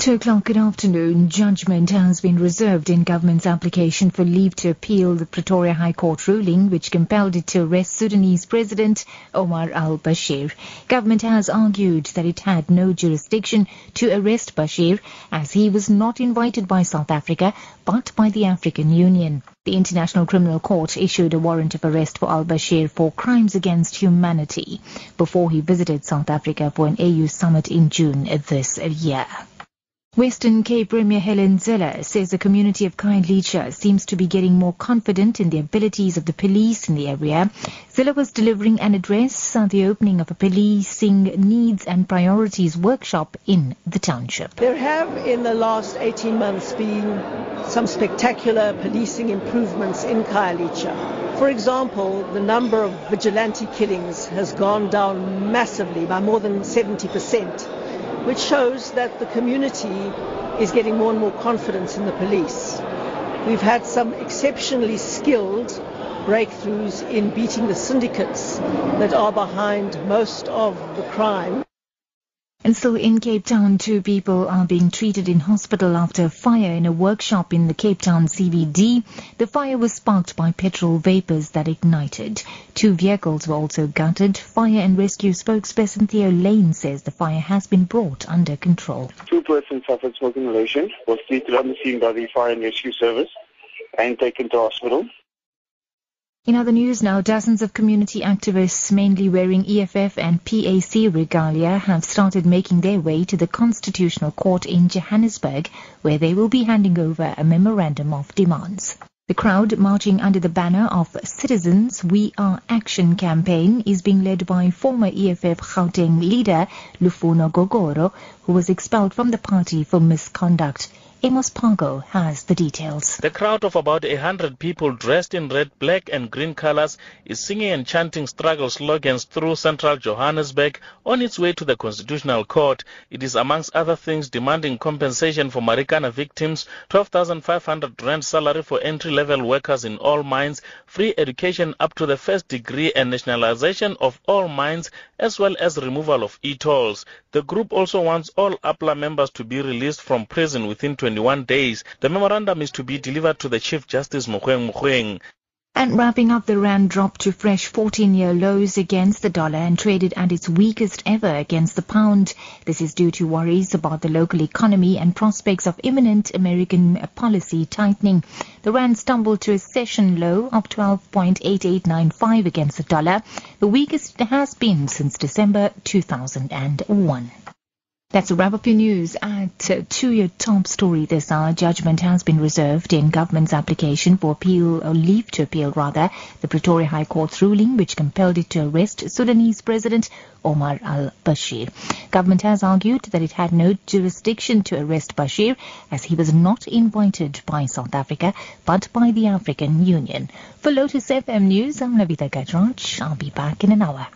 Two o'clock good afternoon. Judgment has been reserved in government's application for leave to appeal the Pretoria High Court ruling which compelled it to arrest Sudanese President Omar al-Bashir. Government has argued that it had no jurisdiction to arrest Bashir as he was not invited by South Africa but by the African Union. The International Criminal Court issued a warrant of arrest for al-Bashir for crimes against humanity before he visited South Africa for an AU summit in June of this year. Western Cape Premier Helen Zille says the community of Khayelitsha seems to be getting more confident in the abilities of the police in the area. Zille was delivering an address at the opening of a policing needs and priorities workshop in the township. There have in the last 18 months been some spectacular policing improvements in Khayelitsha. For example, the number of vigilante killings has gone down massively by more than 70 percent which shows that the community is getting more and more confidence in the police. We've had some exceptionally skilled breakthroughs in beating the syndicates that are behind most of the crime. And still in Cape Town, two people are being treated in hospital after a fire in a workshop in the Cape Town CBD. The fire was sparked by petrol vapors that ignited. Two vehicles were also gutted. Fire and rescue spokesperson Theo Layne says the fire has been brought under control. Two persons suffered smoke inhalation, was treated on the scene by the fire and rescue service and taken to hospital. In other news now, dozens of community activists, mainly wearing EFF and PAC regalia, have started making their way to the Constitutional Court in Johannesburg, where they will be handing over a memorandum of demands. The crowd marching under the banner of Citizens We Are Action campaign is being led by former EFF Gauteng leader Lufuno Gogoro, who was expelled from the party for misconduct. Amos Pongo has the details. The crowd of about a hundred people dressed in red, black and green colors is singing and chanting struggle slogans through central Johannesburg on its way to the Constitutional Court. It is amongst other things demanding compensation for Marikana victims, 12,500 rand salary for entry-level workers in all mines, free education up to the first degree and nationalization of all mines as well as removal of e-tolls. The group also wants all APLA members to be released from prison within 20 21 days. The memorandum is to be delivered to the Chief Justice Mogoeng Mogoeng. And wrapping up, the rand dropped to fresh 14-year lows against the dollar and traded at its weakest ever against the pound. This is due to worries about the local economy and prospects of imminent American policy tightening. The rand stumbled to a session low of 12.8895 against the dollar, the weakest it has been since December 2001. That's a wrap up your news at uh, to your top story this hour. Judgment has been reserved in government's application for appeal or leave to appeal rather the Pretoria High Court's ruling which compelled it to arrest Sudanese President Omar al-Bashir. Government has argued that it had no jurisdiction to arrest Bashir as he was not invited by South Africa but by the African Union. For Lotus FM News, I'm Navita Gajraj. I'll be back in an hour.